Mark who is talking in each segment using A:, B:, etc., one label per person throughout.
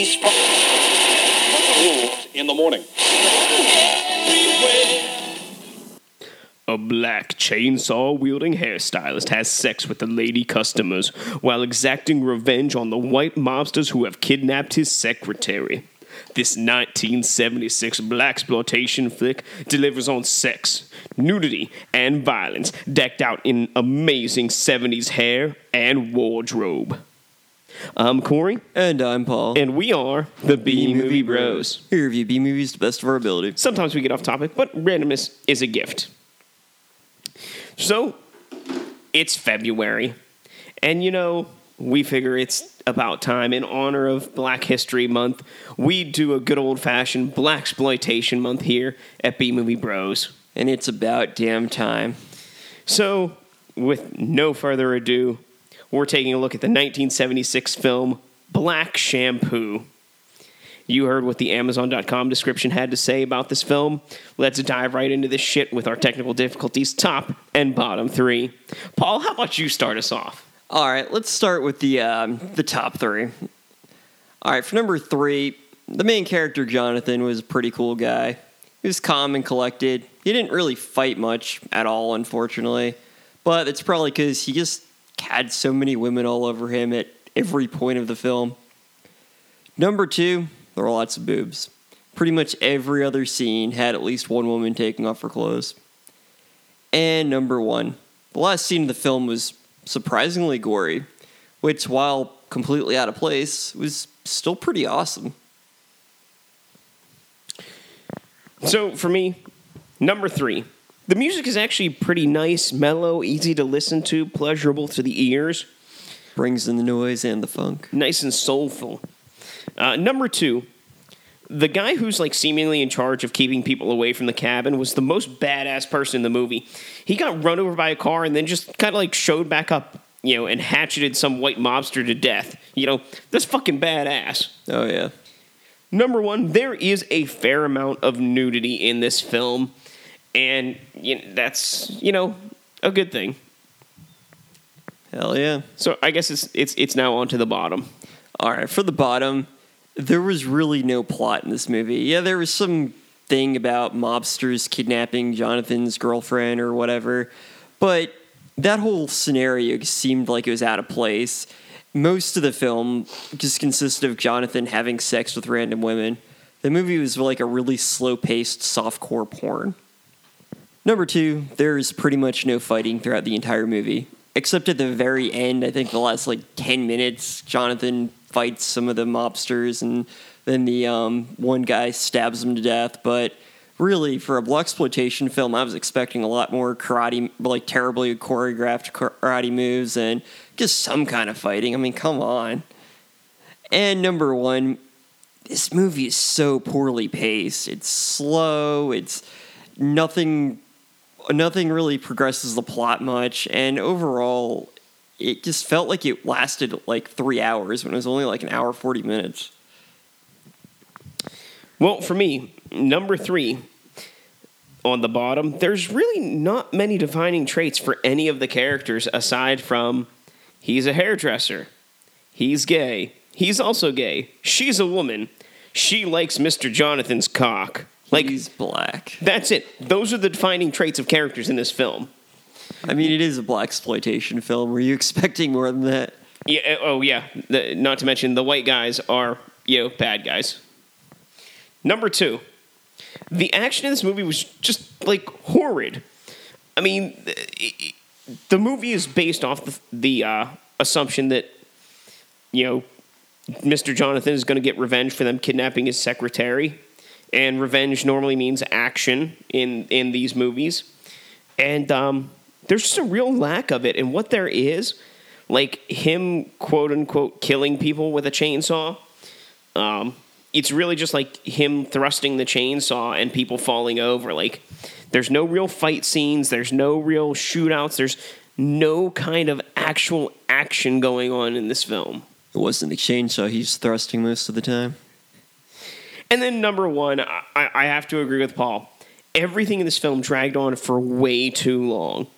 A: police
B: In the morning.
C: A black chainsaw wielding hairstylist has sex with the lady customers while exacting revenge on the white mobsters who have kidnapped his secretary. This 1976 blaxploitation flick delivers on sex, nudity, and violence, decked out in amazing 70s hair and wardrobe. I'm Corey,
D: And I'm Paul.
C: and we are the B Movie Bros.
D: We review B movies to the best of our ability.
C: Sometimes we get off topic, but randomness is a gift. So, it's February, and you know, we figure it's about time in honor of Black History Month. We do a good old fashioned black exploitation month here at B Movie Bros.
D: And it's about damn time.
C: So, with no further ado, we're taking a look at the 1976 film Black Shampoo. You heard what the Amazon.com description had to say about this film. Let's dive right into this shit with our technical difficulties, top and bottom three. Paul, how about you start us off?
D: All right, let's start with the um, the top three. All right, for number three, the main character Jonathan was a pretty cool guy. He was calm and collected. He didn't really fight much at all, unfortunately. But it's probably because he just had so many women all over him at every point of the film. Number two, there were lots of boobs. Pretty much every other scene had at least one woman taking off her clothes. And number one, the last scene of the film was surprisingly gory, which, while completely out of place, was still pretty awesome.
C: So, for me, number three. The music is actually pretty nice, mellow, easy to listen to, pleasurable to the ears.
D: Brings in the noise and the funk.
C: nice and soulful. Uh, number two, the guy who's like seemingly in charge of keeping people away from the cabin was the most badass person in the movie. He got run over by a car and then just kind of like showed back up, you know, and hatcheted some white mobster to death. You know, that's fucking badass.
D: Oh, yeah.
C: Number one, there is a fair amount of nudity in this film, and you know, that's you know a good thing.
D: Hell yeah.
C: So I guess it's it's it's now on to the bottom.
D: All right, for the bottom, there was really no plot in this movie. Yeah, there was some thing about mobsters kidnapping Jonathan's girlfriend or whatever, but that whole scenario seemed like it was out of place. Most of the film just consisted of Jonathan having sex with random women. The movie was like a really slow paced softcore porn. Number two, there's pretty much no fighting throughout the entire movie. Except at the very end, I think the last like 10 minutes, Jonathan fights some of the mobsters and then the um, one guy stabs him to death. But really, for a black exploitation film, I was expecting a lot more karate, like terribly choreographed karate moves and just some kind of fighting. I mean, come on. And number one, this movie is so poorly paced. It's slow. It's nothing. Nothing really progresses the plot much, and overall, it just felt like it lasted like three hours when it was only like an hour forty minutes.
C: Well, for me, number three on the bottom, there's really not many defining traits for any of the characters aside from he's a hairdresser, he's gay, he's also gay, she's a woman, she likes Mr. Jonathan's cock. Like,
D: He's black.
C: that's it. Those are the defining traits of characters in this film.
D: I mean, it is a black exploitation film. Were you expecting more than that?
C: Yeah. Oh, yeah. The, not to mention the white guys are you know bad guys. Number two, the action in this movie was just like horrid. I mean, the, the movie is based off the, the uh, assumption that you know Mr. Jonathan is going to get revenge for them kidnapping his secretary, and revenge normally means action in in these movies, and um, there's just a real lack of it. And what there is, like him quote unquote killing people with a chainsaw, um, it's really just like him thrusting the chainsaw and people falling over. Like there's no real fight scenes, there's no real shootouts, there's no kind of actual action going on in this film.
D: It wasn't the chainsaw he's thrusting most of the time.
C: And then number one, I, I have to agree with Paul. Everything in this film dragged on for way too long,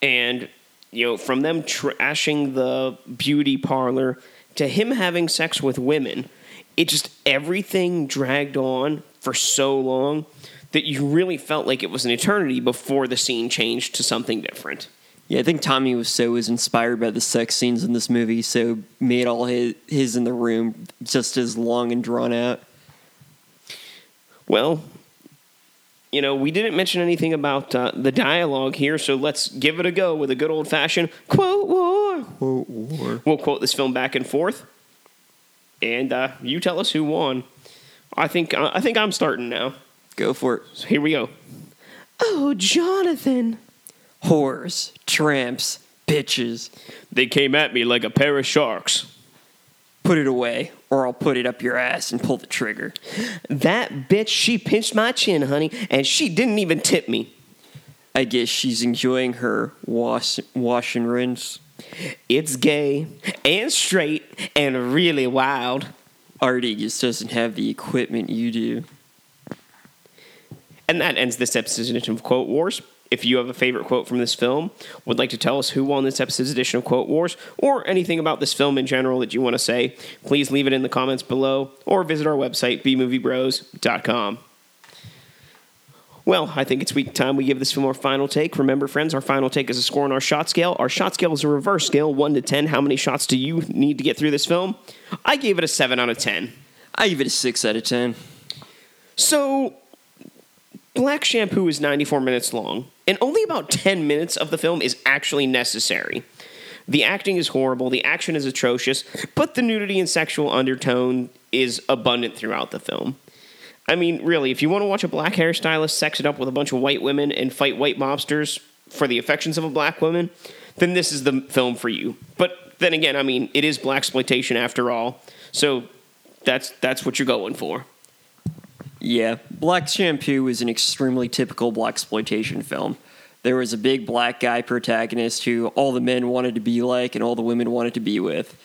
C: and you know, from them trashing the beauty parlor to him having sex with women, it just everything dragged on for so long that you really felt like it was an eternity before the scene changed to something different.
D: Yeah, I think Tommy Wiseau was inspired by the sex scenes in this movie, so made all his, his in the room just as long and drawn out.
C: Well, you know, we didn't mention anything about uh, the dialogue here, so let's give it a go with a good old fashioned quote war.
D: Quote war.
C: We'll quote this film back and forth, and uh, you tell us who won. I think uh, I think I'm starting now.
D: Go for it.
C: So here we go. Oh, Jonathan.
D: Whores, tramps, bitches.
C: They came at me like a pair of sharks.
D: Put it away, or I'll put it up your ass and pull the trigger.
C: That bitch, she pinched my chin, honey, and she didn't even tip me.
D: I guess she's enjoying her wash, wash and rinse.
C: It's gay and straight and really wild.
D: Artie just doesn't have the equipment you do.
C: And that ends this edition of Quote Wars. If you have a favorite quote from this film, would like to tell us who won this episode's edition of Quote Wars, or anything about this film in general that you want to say, please leave it in the comments below or visit our website, bmoviebros.com. Well, I think it's week time we give this film our final take. Remember, friends, our final take is a score on our shot scale. Our shot scale is a reverse scale, 1 to 10. How many shots do you need to get through this film? I gave it a 7 out of 10.
D: I give it a 6 out of 10.
C: So, Black Shampoo is 94 minutes long, and only about 10 minutes of the film is actually necessary. The acting is horrible, the action is atrocious, but the nudity and sexual undertone is abundant throughout the film. I mean, really, if you want to watch a black hairstylist sex it up with a bunch of white women and fight white mobsters for the affections of a black woman, then this is the film for you. But then again, I mean, it is black exploitation after all, so that's that's what you're going for.
D: Yeah, Black Shampoo is an extremely typical black exploitation film. There was a big black guy protagonist who all the men wanted to be like and all the women wanted to be with.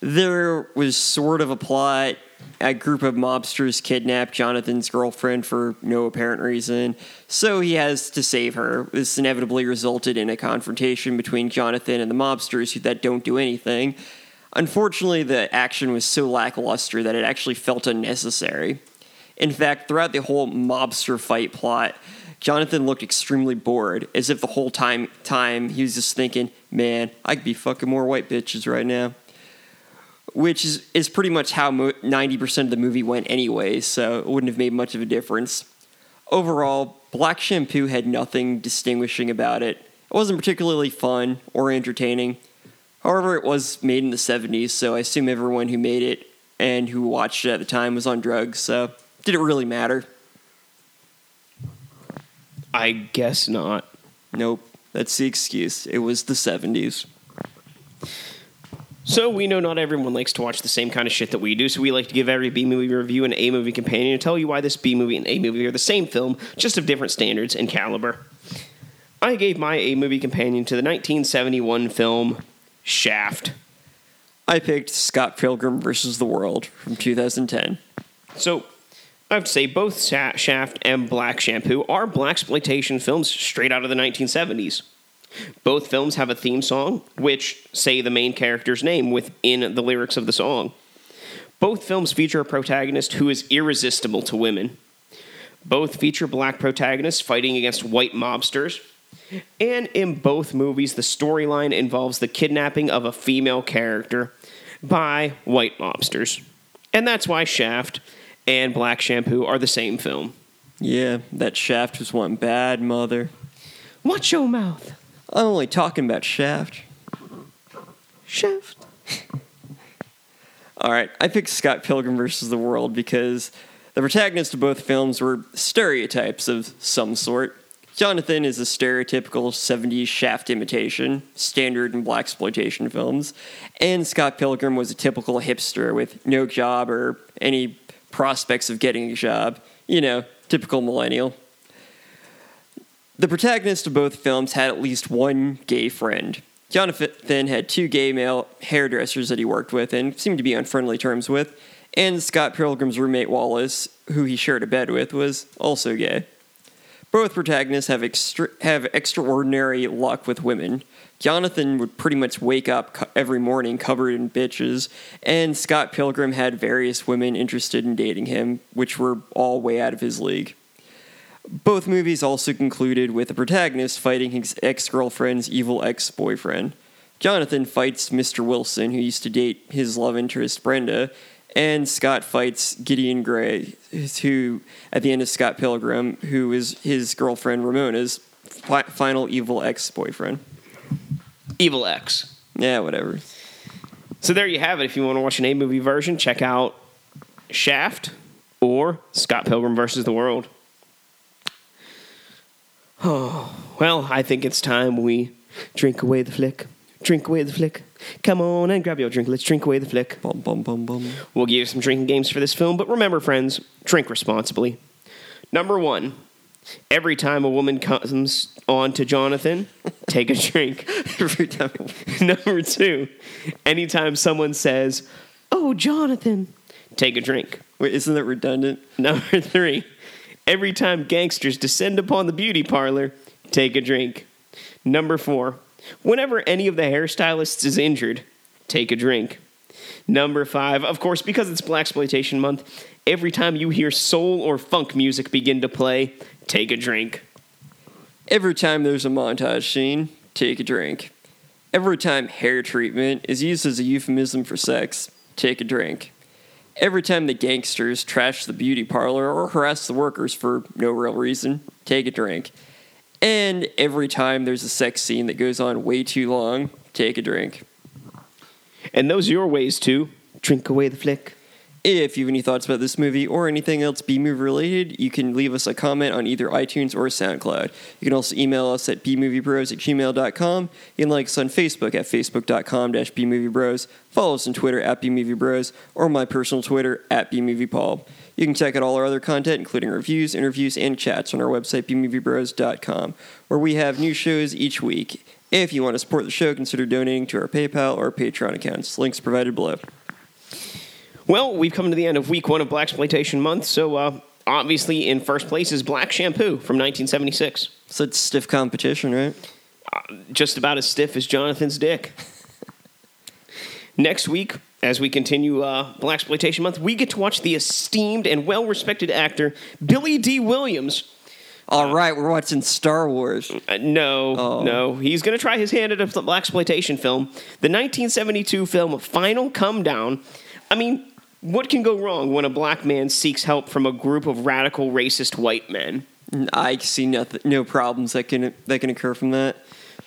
D: There was sort of a plot. A group of mobsters kidnapped Jonathan's girlfriend for no apparent reason, so he has to save her. This inevitably resulted in a confrontation between Jonathan and the mobsters who that don't do anything. Unfortunately, the action was so lackluster that it actually felt unnecessary. In fact, throughout the whole mobster fight plot, Jonathan looked extremely bored, as if the whole time time he was just thinking, "Man, I could be fucking more white bitches right now." Which is, is pretty much how mo- 90% of the movie went anyway, so it wouldn't have made much of a difference. Overall, Black Shampoo had nothing distinguishing about it. It wasn't particularly fun or entertaining. However, it was made in the 70s, so I assume everyone who made it and who watched it at the time was on drugs, so did it really matter?
C: I guess not.
D: Nope. That's the excuse. It was the 70s.
C: So we know not everyone likes to watch the same kind of shit that we do, so we like to give every B movie review an A movie companion and tell you why this B movie and A movie are the same film, just of different standards and caliber. I gave my A movie companion to the 1971 film Shaft.
D: I picked Scott Pilgrim versus the World from 2010.
C: So I have to say, both Shaft and Black Shampoo are black exploitation films straight out of the 1970s. Both films have a theme song, which say the main character's name within the lyrics of the song. Both films feature a protagonist who is irresistible to women. Both feature black protagonists fighting against white mobsters. And in both movies, the storyline involves the kidnapping of a female character by white mobsters. And that's why Shaft and Black Shampoo are the same film.
D: Yeah, that Shaft was one bad mother.
C: Watch your mouth.
D: I'm only talking about Shaft.
C: Shaft.
D: All right, I picked Scott Pilgrim versus the World because the protagonists of both films were stereotypes of some sort. Jonathan is a stereotypical 70s Shaft imitation, standard in black exploitation films, and Scott Pilgrim was a typical hipster with no job or any prospects of getting a job. You know, typical millennial. The protagonist of both films had at least one gay friend. Jonathan had two gay male hairdressers that he worked with and seemed to be on friendly terms with, and Scott Pilgrim's roommate Wallace, who he shared a bed with, was also gay. Both protagonists have, extra- have extraordinary luck with women. Jonathan would pretty much wake up every morning covered in bitches, and Scott Pilgrim had various women interested in dating him, which were all way out of his league. Both movies also concluded with the protagonist fighting his ex girlfriend's evil ex boyfriend. Jonathan fights Mr. Wilson, who used to date his love interest Brenda, and Scott fights Gideon Gray, who, at the end of Scott Pilgrim, who is his girlfriend Ramona's fi- final evil ex boyfriend.
C: Evil X.
D: Yeah, whatever.
C: So there you have it. If you want to watch an A movie version, check out Shaft or Scott Pilgrim versus the World. Oh, well, I think it's time we drink away the flick. Drink away the flick. Come on and grab your drink. Let's drink away the flick.
D: Bum, bum, bum, bum.
C: We'll give you some drinking games for this film, but remember, friends, drink responsibly. Number one, every time a woman comes on to Jonathan, take a drink.
D: Every time.
C: Number two, anytime someone says, Oh, Jonathan, take a drink.
D: Wait, isn't that redundant?
C: Number three, every time gangsters descend upon the beauty parlor, take a drink. Number four, whenever any of the hairstylists is injured, take a drink. Number five, of course, because it's Black Exploitation Month, every time you hear soul or funk music begin to play, take a drink.
D: Every time there's a montage scene, take a drink. Every time hair treatment is used as a euphemism for sex, take a drink. Every time the gangsters trash the beauty parlor or harass the workers for no real reason, take a drink. And every time there's a sex scene that goes on way too long, take a drink.
C: And those are your ways to drink away the flick.
D: If you have any thoughts about this movie or anything else B movie related, you can leave us a comment on either iTunes or SoundCloud. You can also email us at bmoviebros at gmail.com. You can like us on Facebook at facebook.com dash bmoviebros. Follow us on Twitter at bmoviebros or my personal Twitter at bmoviepaul. You can check out all our other content, including reviews, interviews, and chats on our website, bmoviebros.com, where we have new shows each week. If you want to support the show, consider donating to our PayPal or Patreon accounts. Links provided below.
C: Well, we've come to the end of week one of Black Exploitation Month, so uh, obviously in first place is Black Shampoo from 1976.
D: Such stiff competition, right?
C: Just about as stiff as Jonathan's dick. Next week, as we continue uh, Black Exploitation Month, we get to watch the esteemed and well respected actor Billy Dee Williams.
D: All right, we're watching Star Wars.
C: Uh, no,
D: Oh.
C: no. He's going to try his hand at a black exploitation film. The 1972 film Final Comedown. I mean, what can go wrong when a black man seeks help from a group of radical racist white men?
D: I see nothing, no problems that can that can occur from that.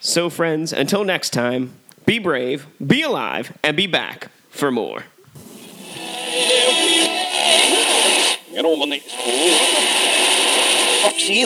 C: So, friends, until next time, be brave, be alive, and be back for more.
A: You know, when they... Fuck, see,